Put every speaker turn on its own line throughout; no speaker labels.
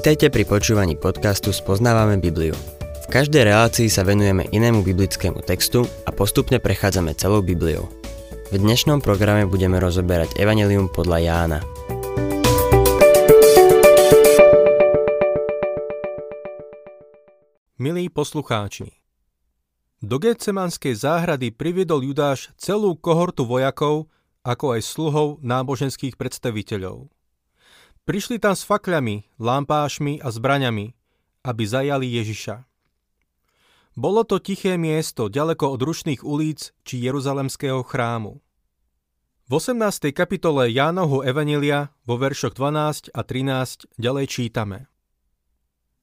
Vítajte pri počúvaní podcastu Spoznávame Bibliu. V každej relácii sa venujeme inému biblickému textu a postupne prechádzame celou Bibliou. V dnešnom programe budeme rozoberať Evangelium podľa Jána.
Milí poslucháči, do Getsemanskej záhrady priviedol Judáš celú kohortu vojakov, ako aj sluhov náboženských predstaviteľov. Prišli tam s fakľami, lampášmi a zbraňami, aby zajali Ježiša. Bolo to tiché miesto, ďaleko od rušných ulic či Jeruzalemského chrámu. V 18. kapitole Jánovho Evanelia vo veršoch 12 a 13 ďalej čítame.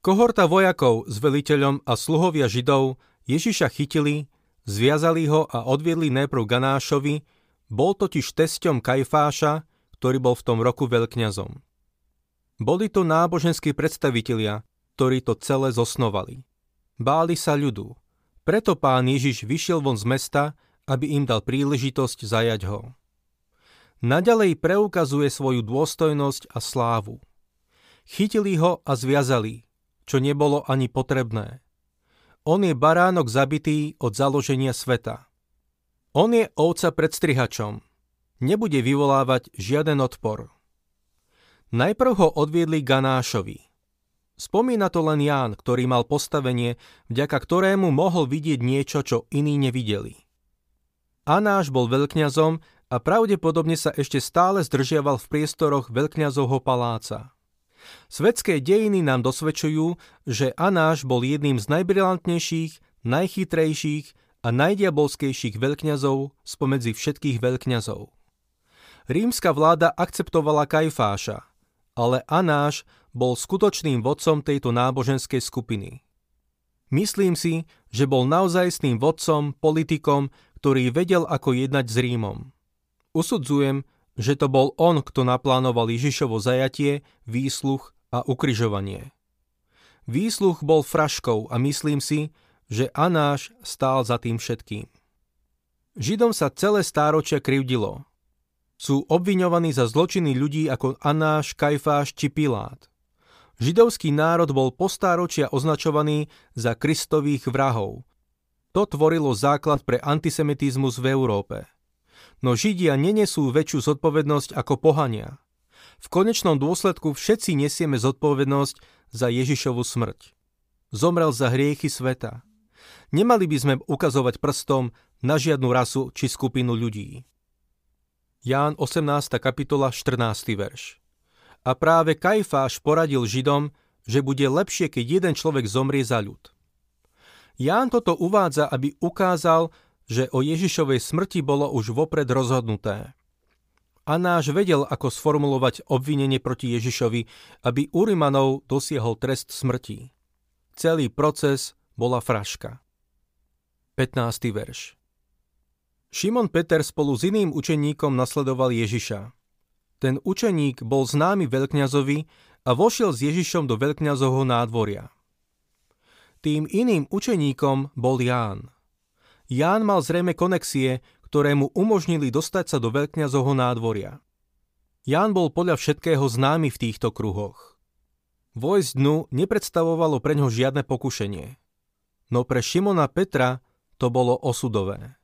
Kohorta vojakov s veliteľom a sluhovia Židov Ježiša chytili, zviazali ho a odviedli najprv Ganášovi, bol totiž tesťom Kajfáša, ktorý bol v tom roku veľkňazom. Boli to náboženskí predstavitelia, ktorí to celé zosnovali. Báli sa ľudu. Preto pán Ježiš vyšiel von z mesta, aby im dal príležitosť zajať ho. Naďalej preukazuje svoju dôstojnosť a slávu. Chytili ho a zviazali, čo nebolo ani potrebné. On je baránok zabitý od založenia sveta. On je ovca pred strihačom. Nebude vyvolávať žiaden odpor. Najprv ho odviedli Ganášovi. Spomína to len Ján, ktorý mal postavenie, vďaka ktorému mohol vidieť niečo, čo iní nevideli. Anáš bol veľkňazom a pravdepodobne sa ešte stále zdržiaval v priestoroch veľkňazovho paláca. Svetské dejiny nám dosvedčujú, že Anáš bol jedným z najbrilantnejších, najchytrejších a najdiabolskejších veľkňazov spomedzi všetkých veľkňazov. Rímska vláda akceptovala Kajfáša, ale Anáš bol skutočným vodcom tejto náboženskej skupiny. Myslím si, že bol naozajstným vodcom, politikom, ktorý vedel, ako jednať s Rímom. Usudzujem, že to bol on, kto naplánoval Ježišovo zajatie, výsluch a ukryžovanie. Výsluch bol fraškou a myslím si, že Anáš stál za tým všetkým. Židom sa celé stáročia krivdilo sú obviňovaní za zločiny ľudí ako Anáš, Kajfáš či Pilát. Židovský národ bol postáročia označovaný za kristových vrahov. To tvorilo základ pre antisemitizmus v Európe. No Židia nenesú väčšiu zodpovednosť ako pohania. V konečnom dôsledku všetci nesieme zodpovednosť za Ježišovu smrť. Zomrel za hriechy sveta. Nemali by sme ukazovať prstom na žiadnu rasu či skupinu ľudí. Ján 18. kapitola 14. verš. A práve Kajfáš poradil Židom, že bude lepšie, keď jeden človek zomrie za ľud. Ján toto uvádza, aby ukázal, že o Ježišovej smrti bolo už vopred rozhodnuté. Anáš vedel, ako sformulovať obvinenie proti Ježišovi, aby Urimanov dosiahol trest smrti. Celý proces bola fraška. 15. verš. Šimon Peter spolu s iným učeníkom nasledoval Ježiša. Ten učeník bol známy veľkňazovi a vošiel s Ježišom do veľkňazovho nádvoria. Tým iným učeníkom bol Ján. Ján mal zrejme konexie, ktoré mu umožnili dostať sa do veľkňazovho nádvoria. Ján bol podľa všetkého známy v týchto kruhoch. Vojsť dnu nepredstavovalo pre ňo žiadne pokušenie. No pre Šimona Petra to bolo osudové.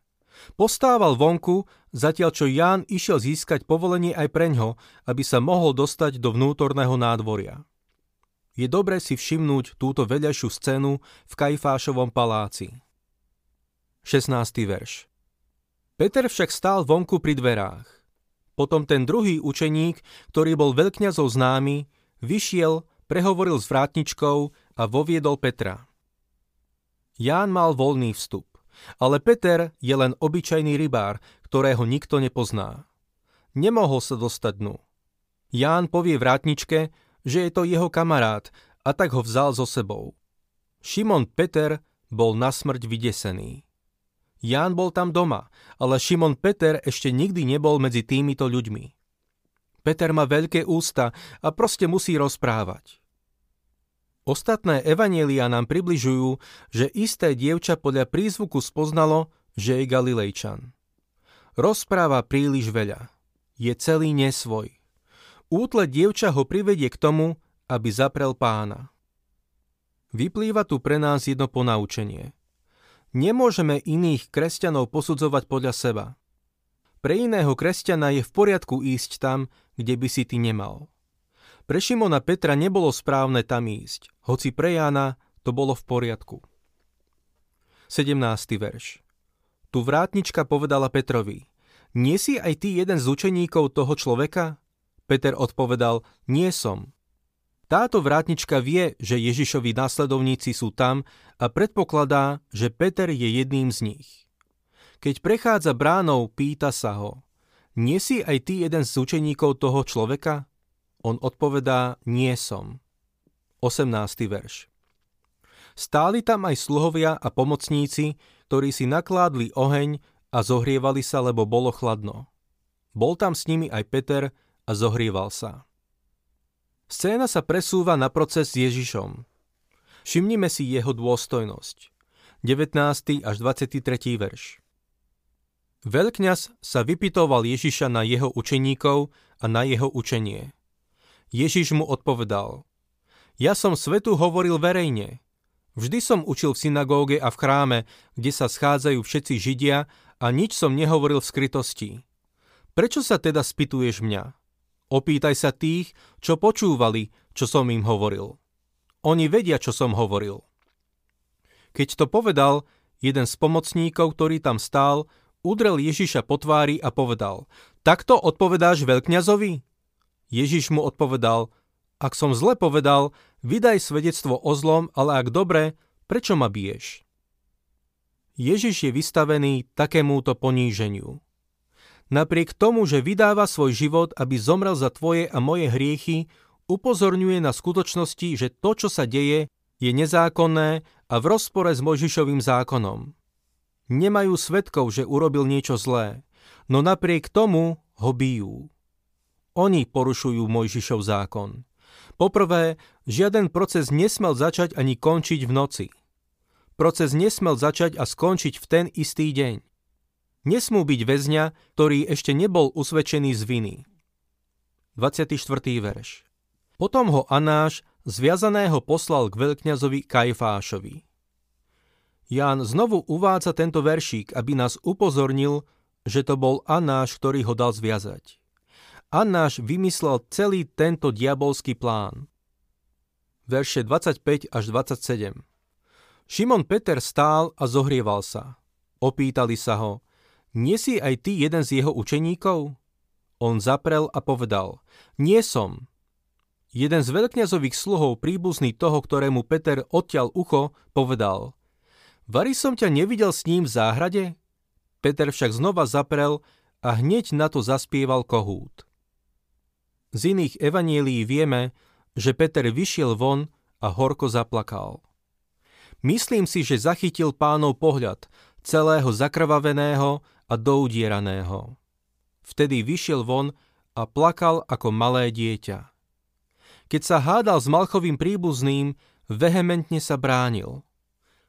Postával vonku, zatiaľ čo Ján išiel získať povolenie aj preňho, aby sa mohol dostať do vnútorného nádvoria. Je dobré si všimnúť túto vedľajšiu scénu v Kajfášovom paláci. 16. verš Peter však stál vonku pri dverách. Potom ten druhý učeník, ktorý bol veľkňazov známy, vyšiel, prehovoril s vrátničkou a voviedol Petra. Ján mal voľný vstup. Ale Peter je len obyčajný rybár, ktorého nikto nepozná. Nemohol sa dostať dnu. Ján povie vrátničke, že je to jeho kamarát a tak ho vzal so sebou. Šimon Peter bol na smrť vydesený. Ján bol tam doma, ale Šimon Peter ešte nikdy nebol medzi týmito ľuďmi. Peter má veľké ústa a proste musí rozprávať. Ostatné evanielia nám približujú, že isté dievča podľa prízvuku spoznalo, že je Galilejčan. Rozpráva príliš veľa. Je celý nesvoj. Útle dievča ho privedie k tomu, aby zaprel pána. Vyplýva tu pre nás jedno ponaučenie. Nemôžeme iných kresťanov posudzovať podľa seba. Pre iného kresťana je v poriadku ísť tam, kde by si ty nemal. Pre Šimona Petra nebolo správne tam ísť, hoci pre Jána to bolo v poriadku. 17. verš Tu vrátnička povedala Petrovi, nie si aj ty jeden z učeníkov toho človeka? Peter odpovedal, nie som. Táto vrátnička vie, že Ježišovi následovníci sú tam a predpokladá, že Peter je jedným z nich. Keď prechádza bránou, pýta sa ho, nie si aj ty jeden z učeníkov toho človeka? On odpovedá, nie som. 18. verš. Stáli tam aj sluhovia a pomocníci, ktorí si nakládli oheň a zohrievali sa, lebo bolo chladno. Bol tam s nimi aj Peter a zohrieval sa. Scéna sa presúva na proces s Ježišom. Všimnime si jeho dôstojnosť. 19. až 23. verš. Veľkňaz sa vypitoval Ježiša na jeho učeníkov a na jeho učenie. Ježiš mu odpovedal, ja som svetu hovoril verejne. Vždy som učil v synagóge a v chráme, kde sa schádzajú všetci Židia a nič som nehovoril v skrytosti. Prečo sa teda spýtuješ mňa? Opýtaj sa tých, čo počúvali, čo som im hovoril. Oni vedia, čo som hovoril. Keď to povedal, jeden z pomocníkov, ktorý tam stál, udrel Ježiša po tvári a povedal, takto odpovedáš veľkňazovi? Ježiš mu odpovedal, ak som zle povedal, vydaj svedectvo o zlom, ale ak dobre, prečo ma biješ? Ježiš je vystavený takémuto poníženiu. Napriek tomu, že vydáva svoj život, aby zomrel za tvoje a moje hriechy, upozorňuje na skutočnosti, že to, čo sa deje, je nezákonné a v rozpore s Mojžišovým zákonom. Nemajú svetkov, že urobil niečo zlé, no napriek tomu ho bijú. Oni porušujú Mojžišov zákon. Poprvé, žiaden proces nesmel začať ani končiť v noci – Proces nesmel začať a skončiť v ten istý deň. Nesmú byť väzňa, ktorý ešte nebol usvedčený z viny. 24. verš Potom ho Anáš zviazaného poslal k veľkňazovi Kajfášovi. Ján znovu uvádza tento veršík, aby nás upozornil, že to bol Anáš, ktorý ho dal zviazať. Anáš vymyslel celý tento diabolský plán. Verše 25 až 27 Šimon Peter stál a zohrieval sa. Opýtali sa ho, nie si aj ty jeden z jeho učeníkov? On zaprel a povedal, nie som. Jeden z veľkňazových sluhov, príbuzný toho, ktorému Peter odtiaľ ucho, povedal, Vary som ťa nevidel s ním v záhrade? Peter však znova zaprel a hneď na to zaspieval kohút. Z iných evanielí vieme, že Peter vyšiel von a horko zaplakal. Myslím si, že zachytil pánov pohľad, celého zakrvaveného a doudieraného. Vtedy vyšiel von a plakal ako malé dieťa. Keď sa hádal s Malchovým príbuzným, vehementne sa bránil.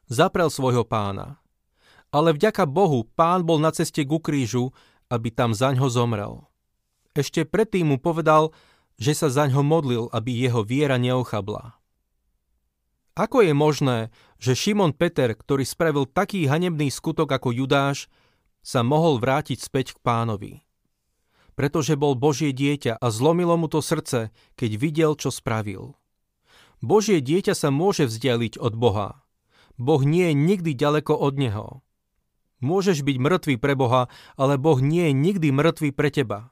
Zaprel svojho pána. Ale vďaka Bohu pán bol na ceste ku krížu, aby tam zaňho zomrel. Ešte predtým mu povedal, že sa zaňho modlil, aby jeho viera neochabla. Ako je možné, že Šimon Peter, ktorý spravil taký hanebný skutok ako Judáš, sa mohol vrátiť späť k pánovi? Pretože bol Božie dieťa a zlomilo mu to srdce, keď videl, čo spravil. Božie dieťa sa môže vzdialiť od Boha. Boh nie je nikdy ďaleko od Neho. Môžeš byť mŕtvý pre Boha, ale Boh nie je nikdy mŕtvý pre teba.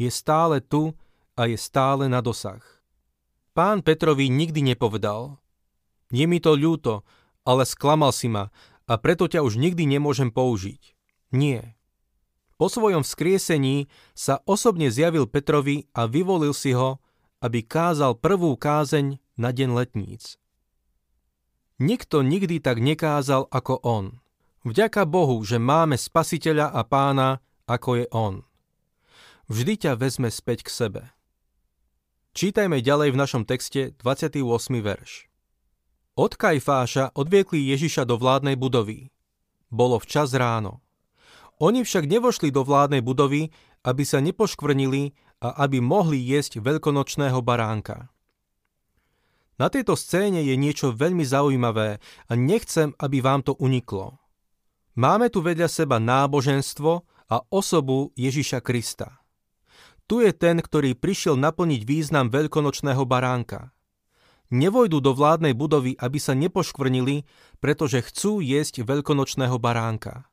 Je stále tu a je stále na dosah. Pán Petrovi nikdy nepovedal, je mi to ľúto, ale sklamal si ma a preto ťa už nikdy nemôžem použiť. Nie. Po svojom vzkriesení sa osobne zjavil Petrovi a vyvolil si ho, aby kázal prvú kázeň na deň letníc. Nikto nikdy tak nekázal ako on. Vďaka Bohu, že máme spasiteľa a pána, ako je on. Vždy ťa vezme späť k sebe. Čítajme ďalej v našom texte 28. verš. Od Kajfáša odviekli Ježiša do vládnej budovy. Bolo včas ráno. Oni však nevošli do vládnej budovy, aby sa nepoškvrnili a aby mohli jesť veľkonočného baránka. Na tejto scéne je niečo veľmi zaujímavé a nechcem, aby vám to uniklo. Máme tu vedľa seba náboženstvo a osobu Ježiša Krista. Tu je ten, ktorý prišiel naplniť význam veľkonočného baránka. Nevojdu do vládnej budovy, aby sa nepoškvrnili, pretože chcú jesť veľkonočného baránka.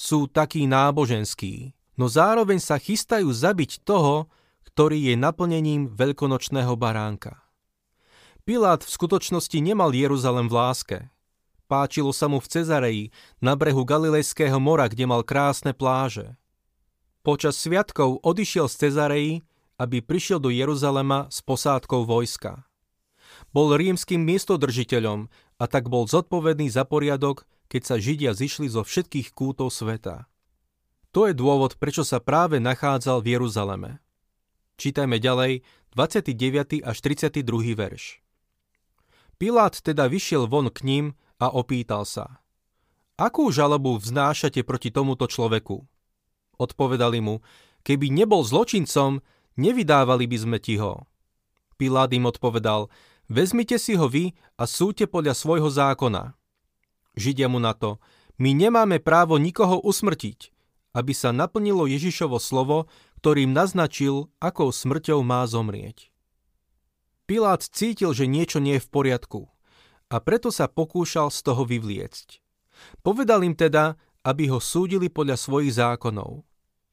Sú takí náboženskí, no zároveň sa chystajú zabiť toho, ktorý je naplnením veľkonočného baránka. Pilát v skutočnosti nemal Jeruzalem v láske. Páčilo sa mu v Cezareji, na brehu Galilejského mora, kde mal krásne pláže. Počas sviatkov odišiel z Cezareji, aby prišiel do Jeruzalema s posádkou vojska. Bol rímským miestodržiteľom a tak bol zodpovedný za poriadok, keď sa Židia zišli zo všetkých kútov sveta. To je dôvod, prečo sa práve nachádzal v Jeruzaleme. Čítajme ďalej 29. až 32. verš. Pilát teda vyšiel von k ním a opýtal sa. Akú žalobu vznášate proti tomuto človeku? Odpovedali mu, keby nebol zločincom, nevydávali by sme ti ho. Pilát im odpovedal, Vezmite si ho vy a súďte podľa svojho zákona. Židia mu na to, my nemáme právo nikoho usmrtiť, aby sa naplnilo Ježišovo slovo, ktorým naznačil, akou smrťou má zomrieť. Pilát cítil, že niečo nie je v poriadku a preto sa pokúšal z toho vyvliecť. Povedal im teda, aby ho súdili podľa svojich zákonov.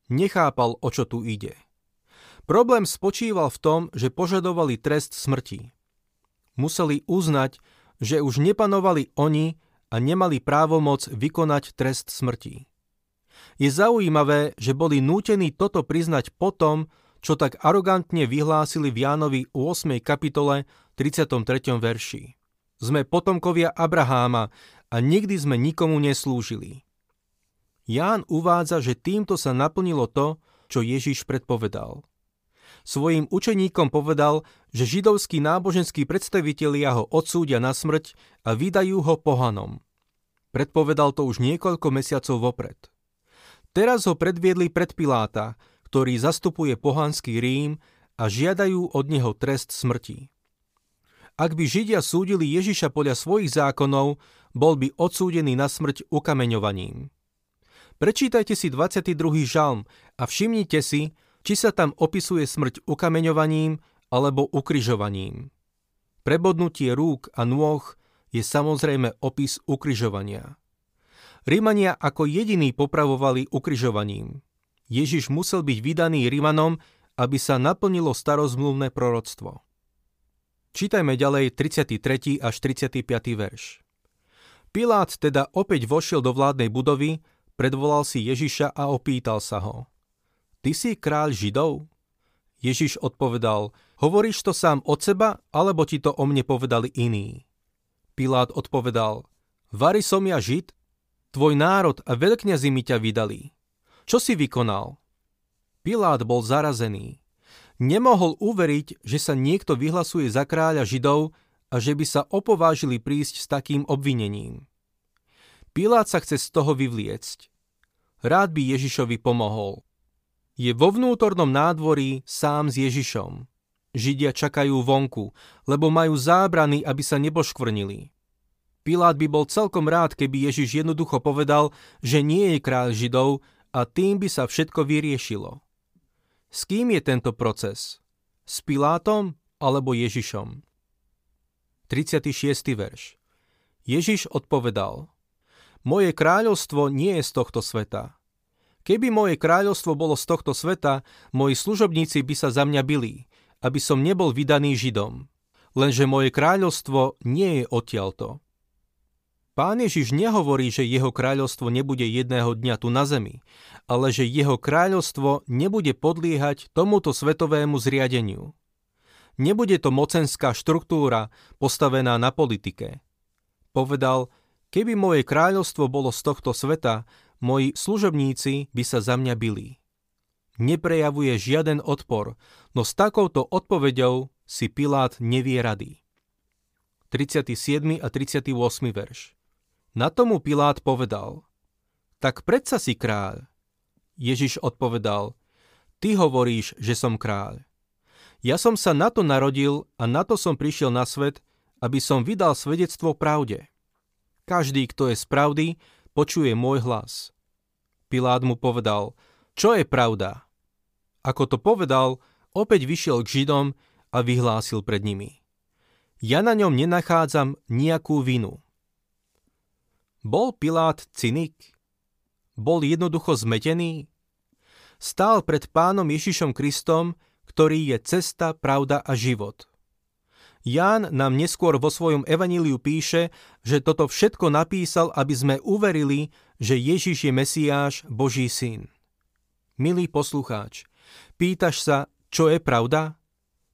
Nechápal, o čo tu ide. Problém spočíval v tom, že požadovali trest smrti museli uznať, že už nepanovali oni a nemali právomoc vykonať trest smrti. Je zaujímavé, že boli nútení toto priznať potom, čo tak arogantne vyhlásili v Jánovi 8. kapitole 33. verši. Sme potomkovia Abraháma a nikdy sme nikomu neslúžili. Ján uvádza, že týmto sa naplnilo to, čo Ježiš predpovedal svojim učeníkom povedal, že židovskí náboženskí predstavitelia ho odsúdia na smrť a vydajú ho pohanom. Predpovedal to už niekoľko mesiacov vopred. Teraz ho predviedli pred Piláta, ktorý zastupuje pohanský Rím a žiadajú od neho trest smrti. Ak by Židia súdili Ježiša podľa svojich zákonov, bol by odsúdený na smrť ukameňovaním. Prečítajte si 22. žalm a všimnite si, či sa tam opisuje smrť ukameňovaním alebo ukryžovaním. Prebodnutie rúk a nôh je samozrejme opis ukryžovania. Rímania ako jediní popravovali ukryžovaním. Ježiš musel byť vydaný Rímanom, aby sa naplnilo starozmluvné proroctvo. Čítajme ďalej 33. až 35. verš. Pilát teda opäť vošiel do vládnej budovy, predvolal si Ježiša a opýtal sa ho – ty si kráľ Židov? Ježiš odpovedal, hovoríš to sám od seba, alebo ti to o mne povedali iní? Pilát odpovedal, Vary som ja Žid? Tvoj národ a veľkňazi mi ťa vydali. Čo si vykonal? Pilát bol zarazený. Nemohol uveriť, že sa niekto vyhlasuje za kráľa Židov a že by sa opovážili prísť s takým obvinením. Pilát sa chce z toho vyvliecť. Rád by Ježišovi pomohol, je vo vnútornom nádvorí sám s Ježišom. Židia čakajú vonku, lebo majú zábrany, aby sa neboškvrnili. Pilát by bol celkom rád, keby Ježiš jednoducho povedal, že nie je kráľ Židov a tým by sa všetko vyriešilo. S kým je tento proces? S Pilátom alebo Ježišom? 36. verš Ježiš odpovedal Moje kráľovstvo nie je z tohto sveta. Keby moje kráľovstvo bolo z tohto sveta, moji služobníci by sa za mňa bili, aby som nebol vydaný Židom. Lenže moje kráľovstvo nie je odtiaľto. Pán Ježiš nehovorí, že jeho kráľovstvo nebude jedného dňa tu na zemi, ale že jeho kráľovstvo nebude podliehať tomuto svetovému zriadeniu. Nebude to mocenská štruktúra postavená na politike. Povedal, keby moje kráľovstvo bolo z tohto sveta, moji služobníci by sa za mňa bili. Neprejavuje žiaden odpor, no s takouto odpoveďou si Pilát nevie rady. 37. a 38. verš Na tomu Pilát povedal, tak predsa si kráľ. Ježiš odpovedal, ty hovoríš, že som kráľ. Ja som sa na to narodil a na to som prišiel na svet, aby som vydal svedectvo pravde. Každý, kto je z pravdy, počuje môj hlas. Pilát mu povedal, čo je pravda? Ako to povedal, opäť vyšiel k Židom a vyhlásil pred nimi. Ja na ňom nenachádzam nejakú vinu. Bol Pilát cynik? Bol jednoducho zmetený? Stál pred pánom Ježišom Kristom, ktorý je cesta, pravda a život. Ján nám neskôr vo svojom evaníliu píše, že toto všetko napísal, aby sme uverili, že Ježiš je Mesiáš, Boží syn. Milý poslucháč, pýtaš sa, čo je pravda?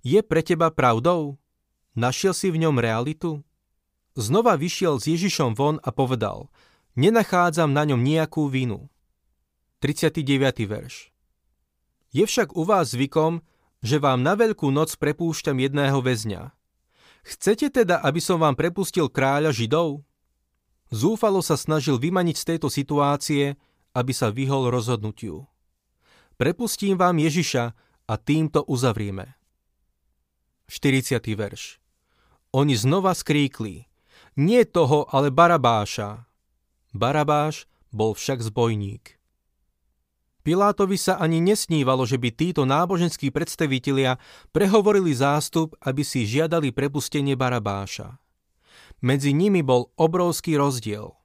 Je pre teba pravdou? Našiel si v ňom realitu? Znova vyšiel s Ježišom von a povedal, nenachádzam na ňom nejakú vinu. 39. verš. Je však u vás zvykom, že vám na veľkú noc prepúšťam jedného väzňa. Chcete teda, aby som vám prepustil kráľa Židov? Zúfalo sa snažil vymaniť z tejto situácie, aby sa vyhol rozhodnutiu. Prepustím vám Ježiša a týmto uzavrieme. 40. verš. Oni znova skríkli. Nie toho, ale Barabáša. Barabáš bol však zbojník. Pilátovi sa ani nesnívalo, že by títo náboženskí predstavitelia prehovorili zástup, aby si žiadali prepustenie Barabáša. Medzi nimi bol obrovský rozdiel.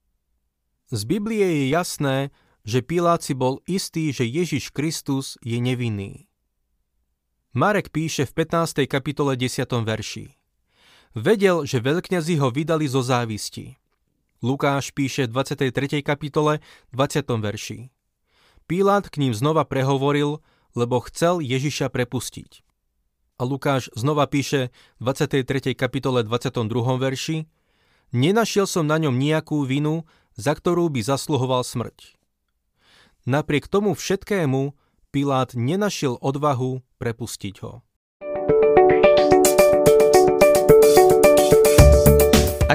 Z Biblie je jasné, že Pilát si bol istý, že Ježiš Kristus je nevinný. Marek píše v 15. kapitole 10. verši. Vedel, že veľkňazi ho vydali zo závisti. Lukáš píše v 23. kapitole 20. verši. Pilát k ním znova prehovoril, lebo chcel Ježiša prepustiť. A Lukáš znova píše v 23. kapitole 22. verši Nenašiel som na ňom nejakú vinu, za ktorú by zasluhoval smrť. Napriek tomu všetkému Pilát nenašiel odvahu prepustiť ho.